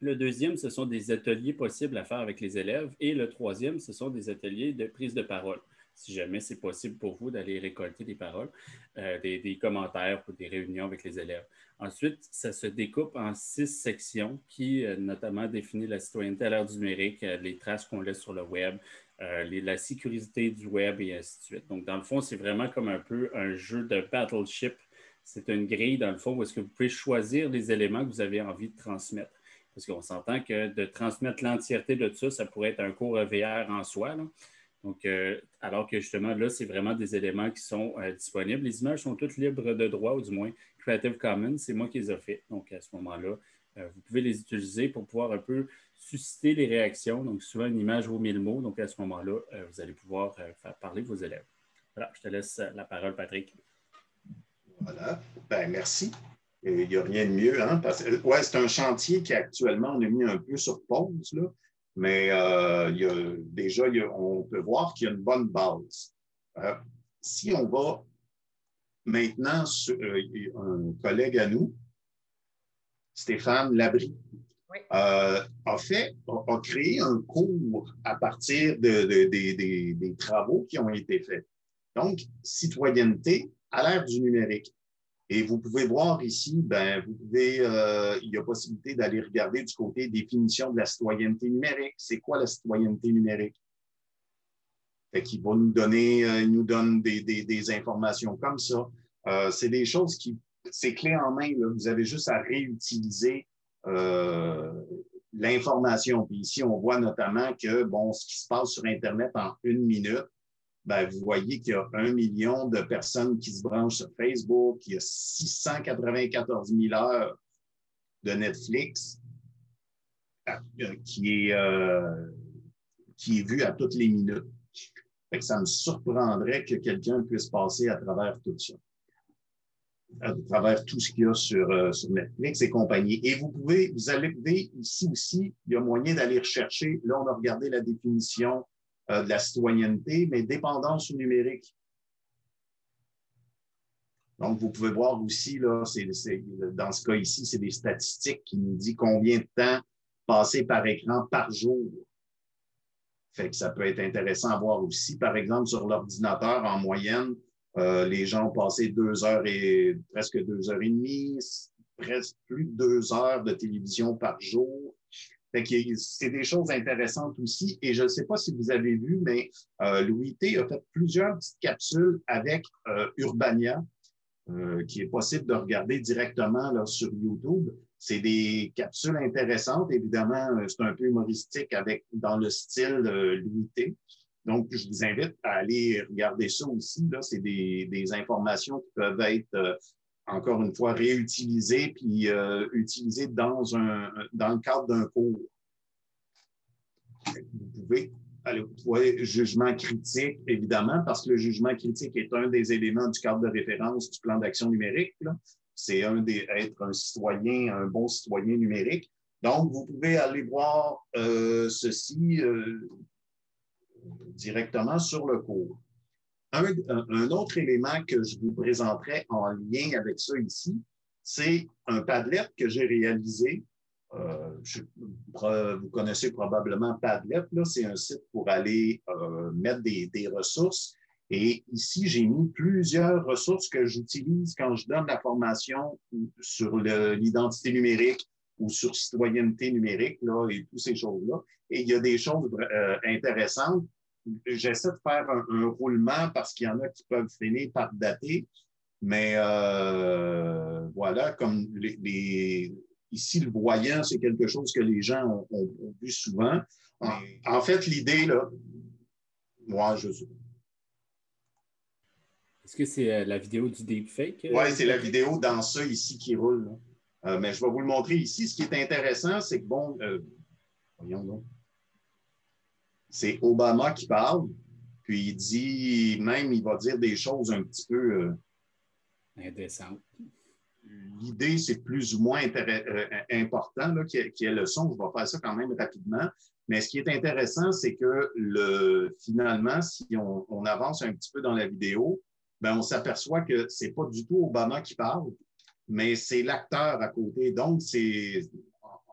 Le deuxième, ce sont des ateliers possibles à faire avec les élèves. Et le troisième, ce sont des ateliers de prise de parole si jamais c'est possible pour vous d'aller récolter des paroles, euh, des, commentaires ou des réunions avec les élèves. Ensuite, ça se découpe en six sections qui euh, notamment définissent la citoyenneté à l'ère du numérique, euh, les traces qu'on laisse sur le web, la sécurité du web et ainsi de suite. Donc, dans le fond, c'est vraiment comme un peu un jeu de battleship. C'est une grille, dans le fond, où est-ce que vous pouvez choisir les éléments que vous avez envie de transmettre. Parce qu'on s'entend que de transmettre l'entièreté de tout ça, ça pourrait être un cours VR en soi. Donc, euh, alors que justement, là, c'est vraiment des éléments qui sont euh, disponibles. Les images sont toutes libres de droit, ou du moins Creative Commons, c'est moi qui les ai faites. Donc, à ce moment-là, euh, vous pouvez les utiliser pour pouvoir un peu susciter les réactions. Donc, souvent, une image vaut mille mots. Donc, à ce moment-là, vous allez pouvoir faire parler vos élèves. Voilà, je te laisse la parole, Patrick. Voilà. Ben, merci. Il n'y a rien de mieux. Hein? ouais, c'est un chantier qui actuellement, on a mis un peu sur pause. Là. Mais euh, il y a, déjà, on peut voir qu'il y a une bonne base. Euh, si on va maintenant sur euh, un collègue à nous, Stéphane Labry, a fait, a, créé un cours à partir des travaux qui ont été faits. Donc, citoyenneté à l'ère du numérique. Et vous pouvez voir ici, ben, vous pouvez, euh, il y a possibilité d'aller regarder du côté définition de la citoyenneté numérique. C'est quoi la citoyenneté numérique? Fait qu'il va nous donner, euh, il nous donne des, des, des, informations comme ça. Euh, c'est des choses qui, c'est clé en main. Là. Vous avez juste à réutiliser euh, l'information. Puis ici, on voit notamment que, bon, ce qui se passe sur Internet en une minute, ben, vous voyez qu'il y a un million de personnes qui se branchent sur Facebook, il y a 694 000 heures de Netflix euh, qui est, euh, qui est vu à toutes les minutes. ça me surprendrait que quelqu'un puisse passer à travers tout ça, à travers tout ce qu'il y a sur, euh, sur Netflix et compagnie. Et vous pouvez, vous allez ici aussi, il y a moyen d'aller rechercher. Là, on a regardé la définition euh, de la citoyenneté, mais dépendance au numérique. Donc, vous pouvez voir aussi, là, dans ce cas ici, c'est des statistiques qui nous disent combien de temps passé par écran par jour. Fait que ça peut être intéressant à voir aussi. Par exemple, sur l'ordinateur, en moyenne, euh, les gens ont passé deux heures et presque deux heures et demie, presque plus de deux heures de télévision par jour c'est des choses intéressantes aussi. Et je ne sais pas si vous avez vu, mais euh, Louis T a fait plusieurs petites capsules avec euh, Urbania, euh, qui est possible de regarder directement sur YouTube. C'est des capsules intéressantes. Évidemment, c'est un peu humoristique avec dans le style Louis T. Donc, je vous invite à aller regarder ça aussi. C'est des informations qui peuvent être encore une fois, réutilisé puis euh, utilisé dans, un, dans le cadre d'un cours. Vous pouvez aller jugement critique, évidemment, parce que le jugement critique est un des éléments du cadre de référence du plan d'action numérique. C'est un des être un citoyen, un bon citoyen numérique. Donc, vous pouvez aller voir euh, ceci euh, directement sur le cours. Un, autre élément que je vous présenterai en lien avec ça ici, c'est un Padlet que j'ai réalisé. Euh, vous connaissez probablement Padlet, c'est un site pour aller euh, mettre des, ressources. Et ici, j'ai mis plusieurs ressources que j'utilise quand je donne la formation sur l'identité numérique ou sur citoyenneté numérique là, et toutes ces choses-là. Et il y a des choses euh, intéressantes j'essaie de faire un, roulement parce qu'il y en a qui peuvent finir par dater, mais euh, voilà, comme les, ici, le voyant, c'est quelque chose que les gens ont, vu souvent. En, fait, l'idée, là, moi, je Est-ce que c'est euh, la vidéo du deepfake? Euh, oui, c'est la vidéo dans ça ici qui roule. Euh, mais je vais vous le montrer ici. Ce qui est intéressant, c'est que, bon, voyons donc. C'est Obama qui parle, puis il dit, même, il va dire des choses un petit peu. Indécentes l'idée, c'est plus ou moins euh, important qu'il y, ait le son. Je vais faire ça quand même rapidement. Mais ce qui est intéressant, c'est que le, finalement, si on, avance un petit peu dans la vidéo, ben, on s'aperçoit que ce n'est pas du tout Obama qui parle, mais c'est l'acteur à côté. Donc, c'est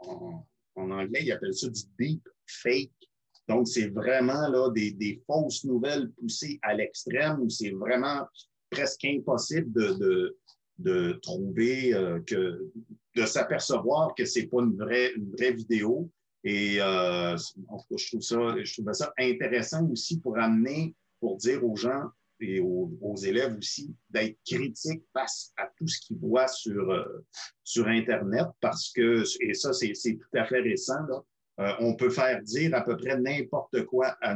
en, anglais, ils appellent ça du deep fake. Donc, c'est vraiment là, des, des, fausses nouvelles poussées à l'extrême où c'est vraiment presque impossible de, de trouver euh, que, de s'apercevoir que c'est pas une vraie, une vraie vidéo. Et euh, je trouve ça, je trouve ça intéressant aussi pour amener, pour dire aux gens et aux, élèves aussi d'être critiques face à tout ce qu'ils voient sur, euh, sur Internet parce que, et ça, c'est tout à fait récent, là, on peut faire dire à peu près n'importe quoi à,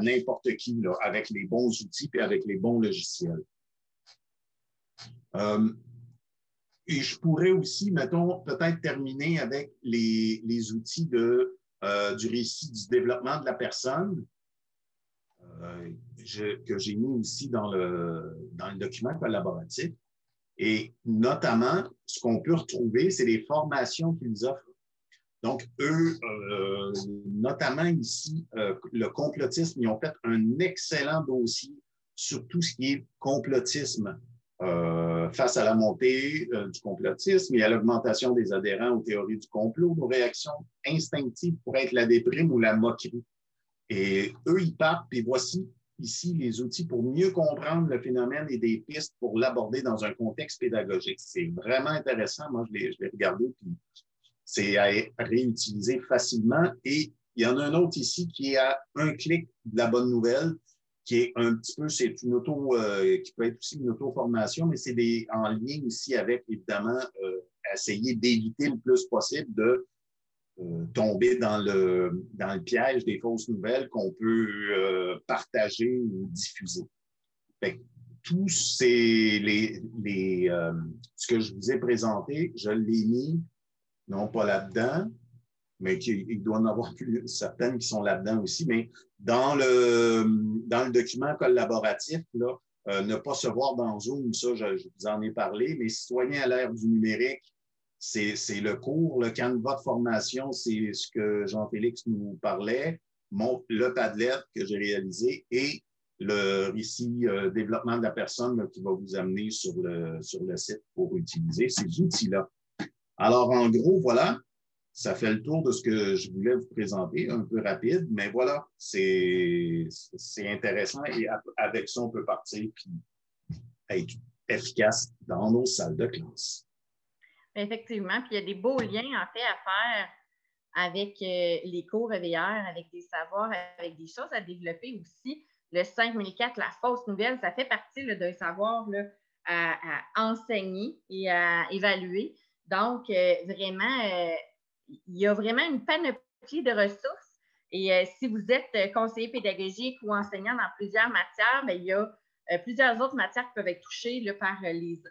n'importe qui avec les bons outils et avec les bons logiciels. Euh, et je pourrais aussi, mettons, peut-être terminer avec les, outils de, euh, du récit du développement de la personne euh, que j'ai mis aussi dans le, dans le document collaboratif. Et notamment, ce qu'on peut retrouver, c'est les formations qu'ils offrent. Donc, eux, notamment ici, le complotisme, ils ont fait un excellent dossier sur tout ce qui est complotisme euh, face à la montée euh, du complotisme et à l'augmentation des adhérents aux théories du complot, nos réactions instinctives pourraient être la déprime ou la moquerie. Et eux, ils partent, puis voici ici les outils pour mieux comprendre le phénomène et des pistes pour l'aborder dans un contexte pédagogique. C'est vraiment intéressant. Moi, je l'ai regardé, puis c'est à réutiliser facilement. Et il y en a un autre ici qui est à un clic de la bonne nouvelle qui est un petit peu, c'est une auto, euh, qui peut être aussi une auto-formation, mais c'est en lien aussi avec, évidemment, euh, essayer d'éviter le plus possible de euh, tomber dans le, dans le piège des fausses nouvelles qu'on peut partager ou diffuser. Fait tous ces, les, les, ce que je vous ai présenté, je l'ai mis, non pas là-dedans, mais il doit en avoir plus, certaines qui sont là-dedans aussi. Mais dans le, document collaboratif, euh, ne pas se voir dans Zoom, ça, je, vous en ai parlé, mais citoyens à l'ère du numérique, c'est le cours. Le canevas de formation, c'est ce que Jean-Félix nous parlait, mon, le Padlet que j'ai réalisé et le récit euh, développement de la personne qui va vous amener sur le, sur le site pour utiliser ces outils-là. Alors, en gros, voilà, ça fait le tour de ce que je voulais vous présenter, un peu rapide, mais voilà, c'est intéressant et avec ça, on peut partir et être efficace dans nos salles de classe. Effectivement, puis il y a des beaux liens en fait à faire avec euh, les cours EVR, avec des savoirs, avec des choses à développer aussi. Le 5004, la fausse nouvelle, ça fait partie d'un savoir à, enseigner et à évaluer. Donc, euh, vraiment, euh, il y a vraiment une panoplie de ressources. Et euh, si vous êtes conseiller pédagogique ou enseignant dans plusieurs matières, bien, il y a plusieurs autres matières qui peuvent être touchées par les,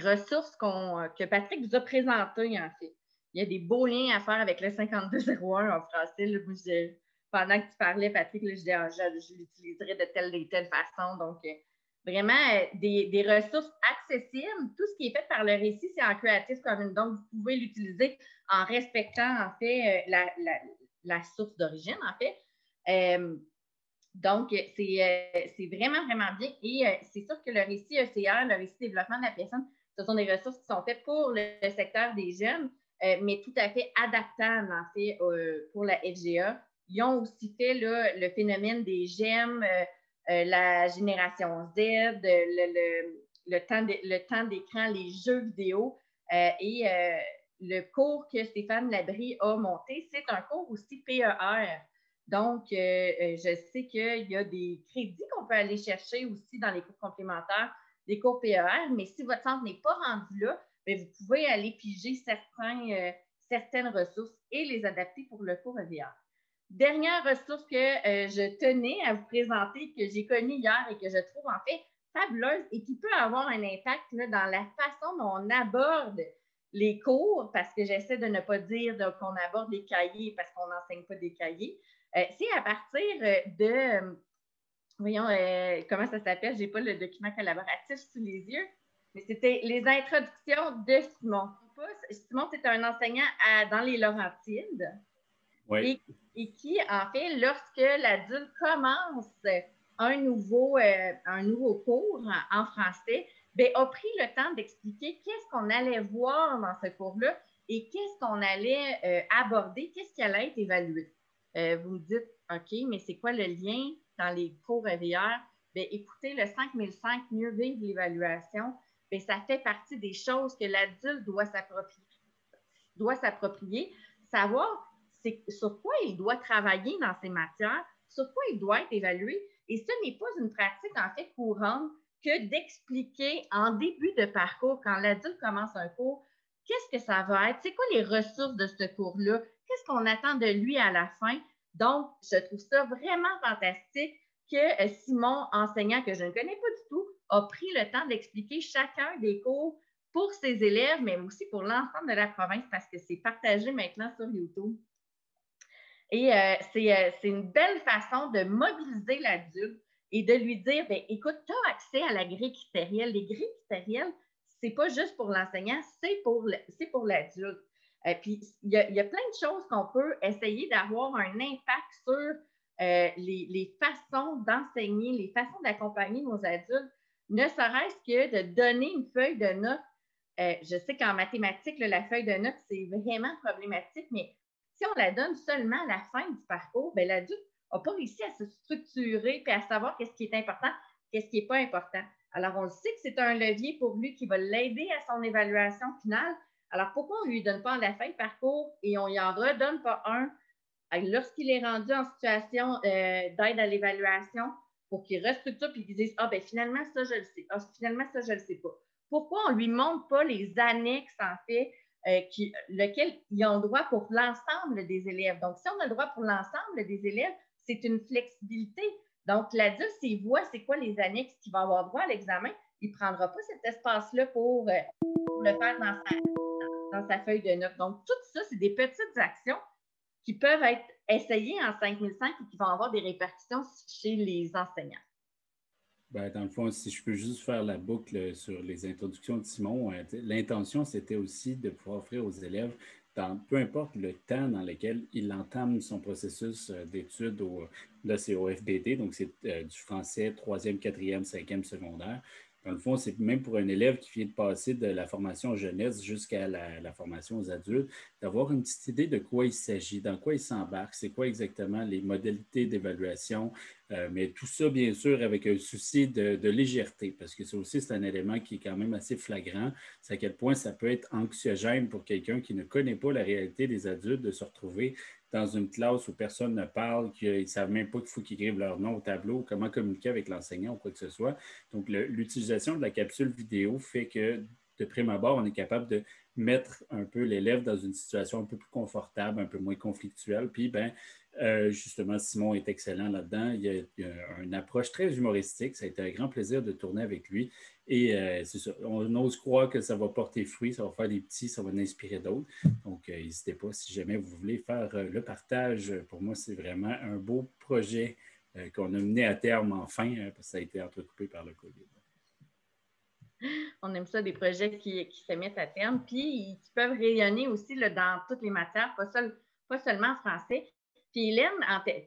ressources que Patrick vous a présentées, en fait. Il y a des beaux liens à faire avec le 5201 en français. pendant que tu parlais, Patrick, je, je, l'utiliserai de telle et telle façon. Donc, vraiment euh, des, ressources accessibles. Tout ce qui est fait par le récit, c'est en Creative Commons. Donc, vous pouvez l'utiliser en respectant, en fait, euh, la, source d'origine, en fait. Euh, donc, c'est vraiment, vraiment bien. Et c'est sûr que le récit ECR, le récit développement de la personne, ce sont des ressources qui sont faites pour le, secteur des jeunes, mais tout à fait adaptables, en fait, pour la FGA. Ils ont aussi fait le phénomène des gemmes, euh, la génération Z, le, temps d'écran, les jeux vidéo. Euh, et euh, le cours que Stéphane Labrie a monté, c'est un cours aussi PER. Donc, je sais qu'il y a des crédits qu'on peut aller chercher aussi dans les cours complémentaires des cours PER, mais si votre centre n'est pas rendu là, ben, vous pouvez aller piger certains, certaines ressources et les adapter pour le cours EVR. Dernière ressource que euh, je tenais à vous présenter, que j'ai connue hier et que je trouve en fait fabuleuse et qui peut avoir un impact dans la façon dont on aborde les cours, parce que j'essaie de ne pas dire qu'on aborde les cahiers parce qu'on n'enseigne pas des cahiers. Euh, c'est à partir euh, de, voyons, comment ça s'appelle, je n'ai pas le document collaboratif sous les yeux, mais c'était les introductions de Simon. Simon, c'est un enseignant dans les Laurentides. Oui. Et, qui, en fait, lorsque l'adulte commence un nouveau, euh, un nouveau cours en français, bien, a pris le temps d'expliquer qu'est-ce qu'on allait voir dans ce cours-là et qu'est-ce qu'on allait euh, aborder, qu'est-ce qui allait être évalué. Euh, vous me dites, OK, mais c'est quoi le lien dans les cours EVR? Bien, écoutez, le 5005, mieux vivre l'évaluation, bien, ça fait partie des choses que l'adulte doit s'approprier, doit s'approprier, savoir sur quoi il doit travailler dans ces matières, sur quoi il doit être évalué. Et ce n'est pas une pratique en fait courante que d'expliquer en début de parcours, quand l'adulte commence un cours, qu'est-ce que ça va être, c'est quoi les ressources de ce cours-là, qu'est-ce qu'on attend de lui à la fin. Donc, je trouve ça vraiment fantastique que euh, Simon, enseignant que je ne connais pas du tout, a pris le temps d'expliquer chacun des cours pour ses élèves, mais aussi pour l'ensemble de la province parce que c'est partagé maintenant sur YouTube. Et euh, euh, c'est une belle façon de mobiliser l'adulte et de lui dire, ben, écoute, tu as accès à la grille critérielle. Les grilles critérielles, ce n'est pas juste pour l'enseignant, c'est pour l'adulte. Euh, puis, il y, a, plein de choses qu'on peut essayer d'avoir un impact sur les, façons d'enseigner, les façons d'accompagner nos adultes, ne serait-ce que de donner une feuille de notes. je sais qu'en mathématiques, la feuille de notes, c'est vraiment problématique, mais si on la donne seulement à la fin du parcours, ben, l'adulte n'a pas réussi à se structurer et à savoir qu'est-ce qui est important, qu'est-ce qui n'est pas important. Alors, on sait que c'est un levier pour lui qui va l'aider à son évaluation finale. Alors, pourquoi on ne lui donne pas à la fin du parcours et on n'y en redonne pas un? Lorsqu'il est rendu en situation euh, d'aide à l'évaluation pour qu'il restructure et qu'il dise Ah, ben finalement, ça, je le sais. Ah, finalement, ça, je ne le sais pas. Pourquoi on ne lui montre pas les annexes, en fait, euh, qui, lequel ils ont le droit pour l'ensemble des élèves. Donc, si on a le droit pour l'ensemble des élèves, c'est une flexibilité. Donc, l'adulte, s'il voit c'est quoi les annexes qu'il va avoir droit à l'examen, il ne prendra pas cet espace-là pour, euh, le faire dans sa, dans sa, feuille de notes. Donc, tout ça, c'est des petites actions qui peuvent être essayées en 5005 et qui vont avoir des répercussions chez les enseignants. Ben, dans le fond, si je peux juste faire la boucle sur les introductions de Simon, euh, l'intention, c'était aussi de pouvoir offrir aux élèves, dans, peu importe le temps dans lequel il entame son processus euh, d'études, au, là c'est au donc c'est euh, du français troisième, quatrième, cinquième secondaire, dans le fond, c'est même pour un élève qui vient de passer de la formation jeunesse jusqu'à la, formation aux adultes, d'avoir une petite idée de quoi il s'agit, dans quoi il s'embarque, c'est quoi exactement les modalités d'évaluation, euh, mais tout ça, bien sûr, avec un souci de, légèreté, parce que ça aussi, c'est un élément qui est quand même assez flagrant. C'est à quel point ça peut être anxiogène pour quelqu'un qui ne connaît pas la réalité des adultes de se retrouver dans une classe où personne ne parle, qu'ils ne savent même pas qu'il faut qu'ils écrivent leur nom au tableau, comment communiquer avec l'enseignant ou quoi que ce soit. Donc, l'utilisation de la capsule vidéo fait que, de prime abord, on est capable de mettre un peu l'élève dans une situation un peu plus confortable, un peu moins conflictuelle. Puis, ben, euh, justement, Simon est excellent là-dedans. Il, y a une approche très humoristique. Ça a été un grand plaisir de tourner avec lui. Et euh, c'est ça, on ose croire que ça va porter fruit, ça va faire des petits, ça va inspirer d'autres. Donc, euh, n'hésitez pas si jamais vous voulez faire le partage. Pour moi, c'est vraiment un beau projet qu'on a mené à terme enfin, parce que ça a été entrecoupé par le COVID. On aime ça, des projets qui, se mettent à terme, puis qui peuvent rayonner aussi dans toutes les matières, pas, pas seulement en français. Puis Hélène,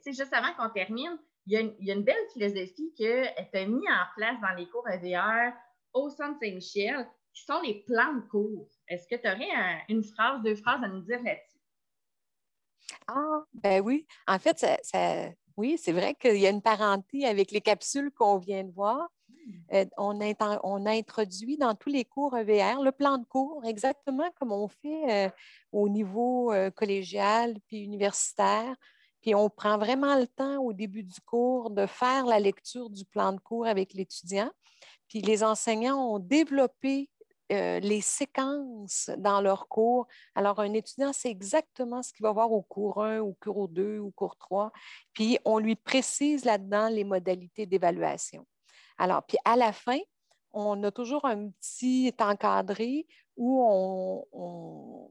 juste avant qu'on termine, il y, a une, belle philosophie qu'elle a mis en place dans les cours EVR au Centre Saint-Michel, qui sont les plans de cours. Est-ce que tu aurais une phrase, deux phrases à nous dire là-dessus? Ah, ben oui. En fait, oui, c'est vrai qu'il y a une parenté avec les capsules qu'on vient de voir. Euh, on, a, on, a, introduit dans tous les cours EVR le plan de cours, exactement comme on fait euh, au niveau euh, collégial puis universitaire. Puis on prend vraiment le temps au début du cours de faire la lecture du plan de cours avec l'étudiant. Puis les enseignants ont développé euh, les séquences dans leur cours. Alors, un étudiant sait exactement ce qu'il va voir au cours 1, au cours 2, au cours 3, puis on lui précise là-dedans les modalités d'évaluation. Alors, puis à la fin, on a toujours un petit encadré où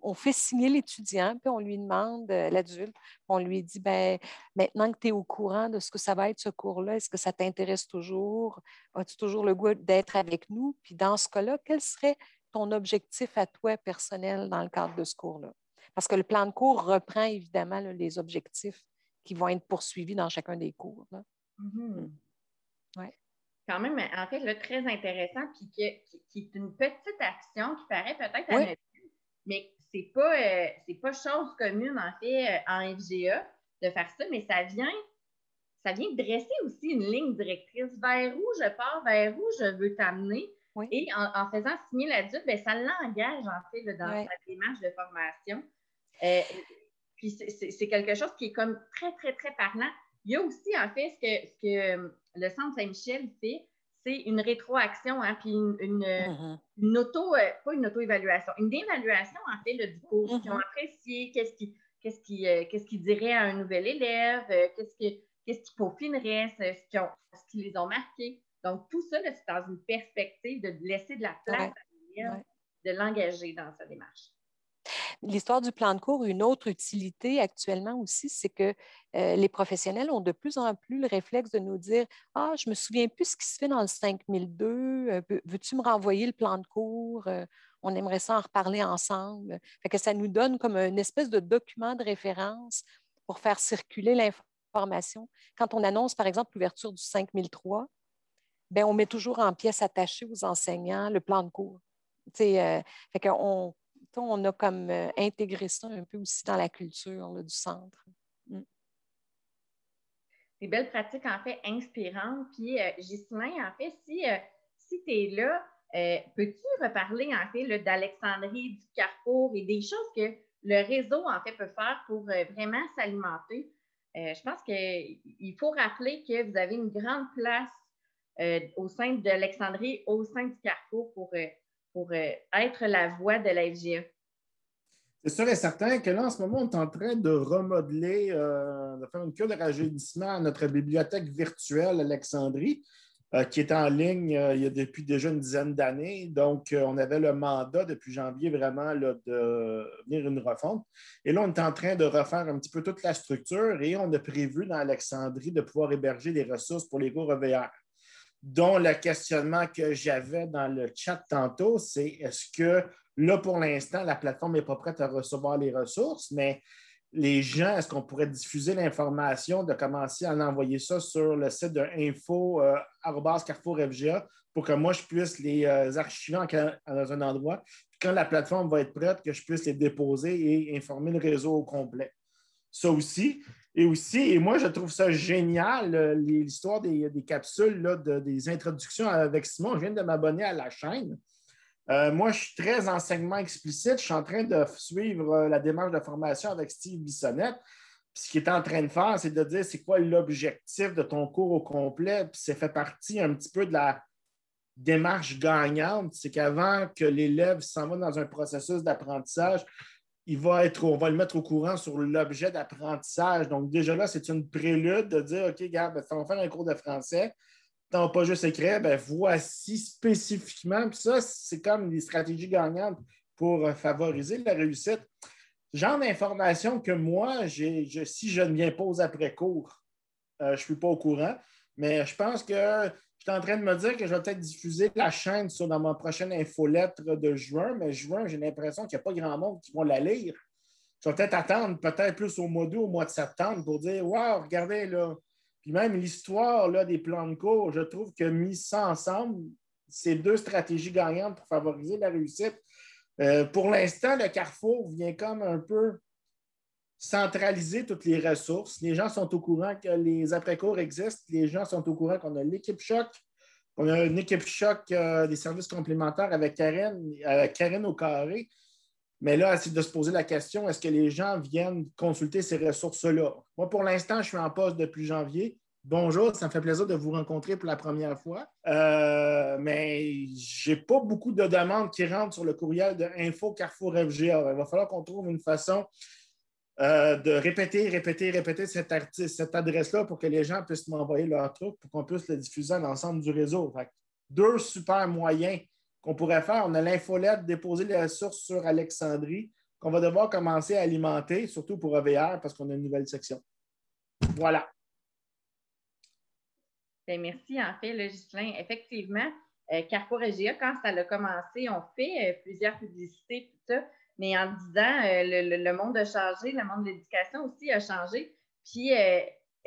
on, fait signer l'étudiant, puis on lui demande, euh, l'adulte, on lui dit, ben, maintenant que tu es au courant de ce que ça va être ce cours-là, est-ce que ça t'intéresse toujours? As-tu toujours le goût d'être avec nous? Puis dans ce cas-là, quel serait ton objectif à toi personnel dans le cadre de ce cours-là? Parce que le plan de cours reprend évidemment les objectifs qui vont être poursuivis dans chacun des cours. Là. Mm-hmm quand même, en fait, là, très intéressant, puis qui, est une petite action qui paraît peut-être à mais c'est pas, euh, pas chose commune, en fait, euh, en FGA de faire ça, mais ça vient, ça vient dresser aussi une ligne directrice vers où je pars, vers où je veux t'amener. Et en, faisant signer l'adulte, ben, ça l'engage, en fait, dans sa démarche de formation. Euh, puis c'est quelque chose qui est comme très, très, très parlant. Il y a aussi, en fait, ce que, ce que le Centre Saint-Michel fait, c'est une rétroaction, hein, puis une, mm-hmm. une, auto, euh, pas une auto-évaluation, une évaluation, en fait, du cours, qui ont mm-hmm. apprécié, qu'est-ce qu'est-ce qui, euh, qu'est-ce qui dirait à un nouvel élève, euh, qu'est-ce qui, qu'est-ce qui peaufinerait, ce, qui ce qui les ont marqués. Donc, tout ça, c'est dans une perspective de laisser de la place à l'élève, de l'engager dans sa démarche. L'histoire du plan de cours, une autre utilité actuellement aussi, c'est que euh, les professionnels ont de plus en plus le réflexe de nous dire Ah, je ne me souviens plus ce qui se fait dans le 5002, euh, veux-tu me renvoyer le plan de cours euh, On aimerait ça en reparler ensemble. Fait que ça nous donne comme une espèce de document de référence pour faire circuler l'information. Quand on annonce, par exemple, l'ouverture du 5003, ben, on met toujours en pièce attachée aux enseignants le plan de cours. fait on a comme euh, intégré ça un peu aussi dans la culture du centre. Mm. Des belles pratiques, en fait, inspirantes. Puis, euh, en fait, si, euh, si tu es là, euh, peux-tu reparler, en fait, d'Alexandrie, du Carrefour et des choses que le réseau, en fait, peut faire pour vraiment s'alimenter? je pense qu'il faut rappeler que vous avez une grande place au sein de l'Alexandrie, au sein du Carrefour pour pour euh, être la voix de la. C'est sûr et certain que là, en ce moment, on est en train de remodeler, euh, de faire une cure de rajeunissement à notre bibliothèque virtuelle Alexandrie, euh, qui est en ligne il y a depuis déjà une dizaine d'années. Donc, on avait le mandat depuis janvier vraiment de venir une refonte. Et là, on est en train de refaire un petit peu toute la structure et on a prévu dans Alexandrie de pouvoir héberger des ressources pour les cours EVR dont le questionnement que j'avais dans le chat tantôt, c'est est-ce que là, pour l'instant, la plateforme n'est pas prête à recevoir les ressources, mais les gens, est-ce qu'on pourrait diffuser l'information, de commencer à envoyer ça sur le site de info euh, FGA pour que moi, je puisse les euh, archiver dans un endroit. quand la plateforme va être prête, que je puisse les déposer et informer le réseau au complet. Ça aussi, et aussi, et moi, je trouve ça génial, euh, l'histoire des, capsules, là, des introductions avec Simon. Je viens de m'abonner à la chaîne. Euh, moi, je suis très enseignement explicite. Je suis en train de suivre euh, la démarche de formation avec Steve Bissonnette. ce qu'il est en train de faire, c'est de dire c'est quoi l'objectif de ton cours au complet. Puis c'est fait partie un petit peu de la démarche gagnante. C'est qu'avant que l'élève s'en va dans un processus d'apprentissage, il va être, on va le mettre au courant sur l'objet d'apprentissage. Donc, déjà là, c'est une prélude de dire OK, regarde, ben, on va faire un cours de français. Tant pas juste écrire, ben, voici spécifiquement. Puis ça, c'est comme des stratégies gagnantes pour euh, favoriser la réussite. Genre d'information que moi, j'ai, si je ne viens pas aux après-cours, euh, je ne suis pas au courant. Mais je pense que je en train de me dire que je vais peut-être diffuser la chaîne sur, dans ma prochaine infolettre de juin, mais juin, j'ai l'impression qu'il n'y a pas grand monde qui va la lire. Je vais peut-être attendre, peut-être plus au mois d'août, au mois de septembre, pour dire Waouh, regardez là. Puis même l'histoire là, des plans de cours, je trouve que mis ça ensemble, c'est deux stratégies gagnantes pour favoriser la réussite. Euh, pour l'instant, le carrefour vient comme un peu centraliser toutes les ressources. Les gens sont au courant que les après-cours existent. Les gens sont au courant qu'on a l'équipe choc. On a une équipe choc euh, des services complémentaires avec Karen, Karen au carré. Mais là, c'est de se poser la question, est-ce que les gens viennent consulter ces ressources-là? Moi, pour l'instant, je suis en poste depuis janvier. Bonjour, ça me fait plaisir de vous rencontrer pour la première fois. Euh, mais je n'ai pas beaucoup de demandes qui rentrent sur le courriel de Info Carrefour FGA. Il va falloir qu'on trouve une façon euh, de répéter, répéter, répéter cette, cette adresse-là pour que les gens puissent m'envoyer leur truc pour qu'on puisse le diffuser à l'ensemble du réseau. deux super moyens qu'on pourrait faire. On a l'infolette, déposer les ressources sur Alexandrie, qu'on va devoir commencer à alimenter, surtout pour EVR, parce qu'on a une nouvelle section. Voilà. Bien, merci. En fait, le Gislain, effectivement, euh, Régia, quand ça a commencé, on fait euh, plusieurs publicités, tout mais en disant euh, le, monde a changé, le monde de l'éducation aussi a changé. Puis,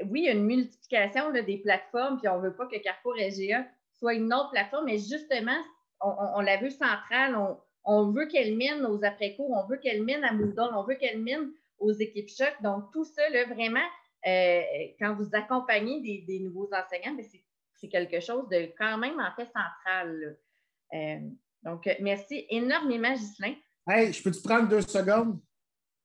oui, il y a une multiplication des plateformes, puis on ne veut pas que Carrefour Régia soit une autre plateforme, mais justement, on, l'a vu centrale, on, veut qu'elle mène aux après-cours, on veut qu'elle mène à Moodle, on veut qu'elle mène aux équipes choc. Donc, tout ça, là, vraiment, euh, quand vous accompagnez des, nouveaux enseignants, ben, c'est quelque chose de quand même en fait central. Euh, donc, merci énormément, Ghislain. Hey, je peux-tu prendre deux secondes?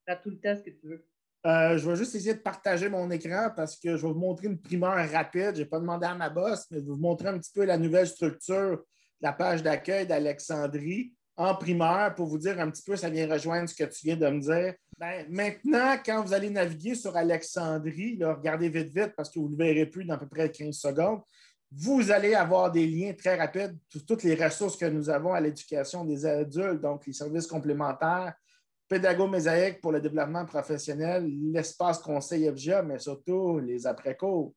Prends tout le temps ce que tu veux. Euh, je vais juste essayer de partager mon écran parce que je vais vous montrer une primeur rapide. Je n'ai pas demandé à ma boss, mais je vais vous montrer un petit peu la nouvelle structure de la page d'accueil d'Alexandrie en primeur pour vous dire un petit peu, ça vient rejoindre ce que tu viens de me dire. Ben, maintenant, quand vous allez naviguer sur Alexandrie, regardez vite, vite, parce que vous ne le verrez plus dans à peu près 15 secondes, vous allez avoir des liens très rapides toutes les ressources que nous avons à l'éducation des adultes, donc les services complémentaires, pédago mésaïque pour le développement professionnel, l'espace conseil FGA, mais surtout les après-cours.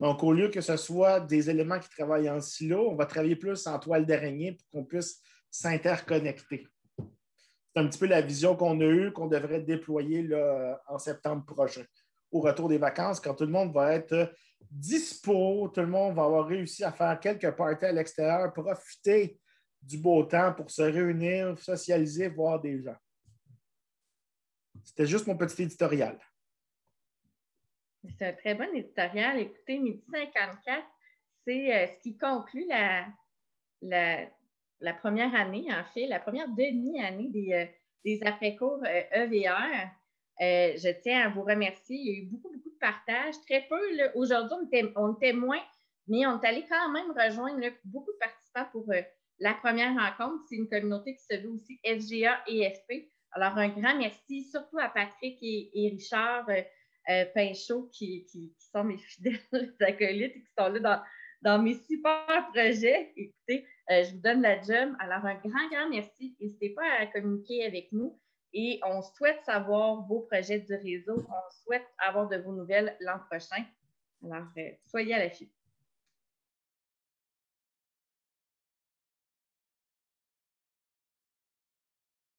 Donc, au lieu que ce soit des éléments qui travaillent en silo, on va travailler plus en toile d'araignée pour qu'on puisse s'interconnecter. C'est un petit peu la vision qu'on a eue, qu'on devrait déployer en septembre prochain, au retour des vacances, quand tout le monde va être dispo, tout le monde va avoir réussi à faire quelques parties à l'extérieur, profiter du beau temps pour se réunir, socialiser, voir des gens. C'était juste mon petit éditorial. C'est un très bon éditorial. Écoutez, Midi 54, c'est euh, ce qui conclut la, première année, en fait, la première demi-année des, euh, après-cours EVR. Euh, e je tiens à vous remercier. Il y a eu beaucoup de partages. Très peu. Aujourd'hui, on, était, moins, mais on est allé quand même rejoindre beaucoup de participants pour la première rencontre. C'est une communauté qui se veut aussi FGA et FP. Alors, un grand merci, surtout à Patrick et, Richard Pinchot, qui, qui, sont mes <laughs> fidèles acolytes et qui sont là dans, dans mes super projets. Écoutez, euh, je vous donne la job. Alors, un grand, grand merci. N'hésitez pas à communiquer avec nous et on souhaite savoir vos projets du réseau. On souhaite avoir de vos nouvelles l'an prochain. Alors, euh, soyez à la l'affût.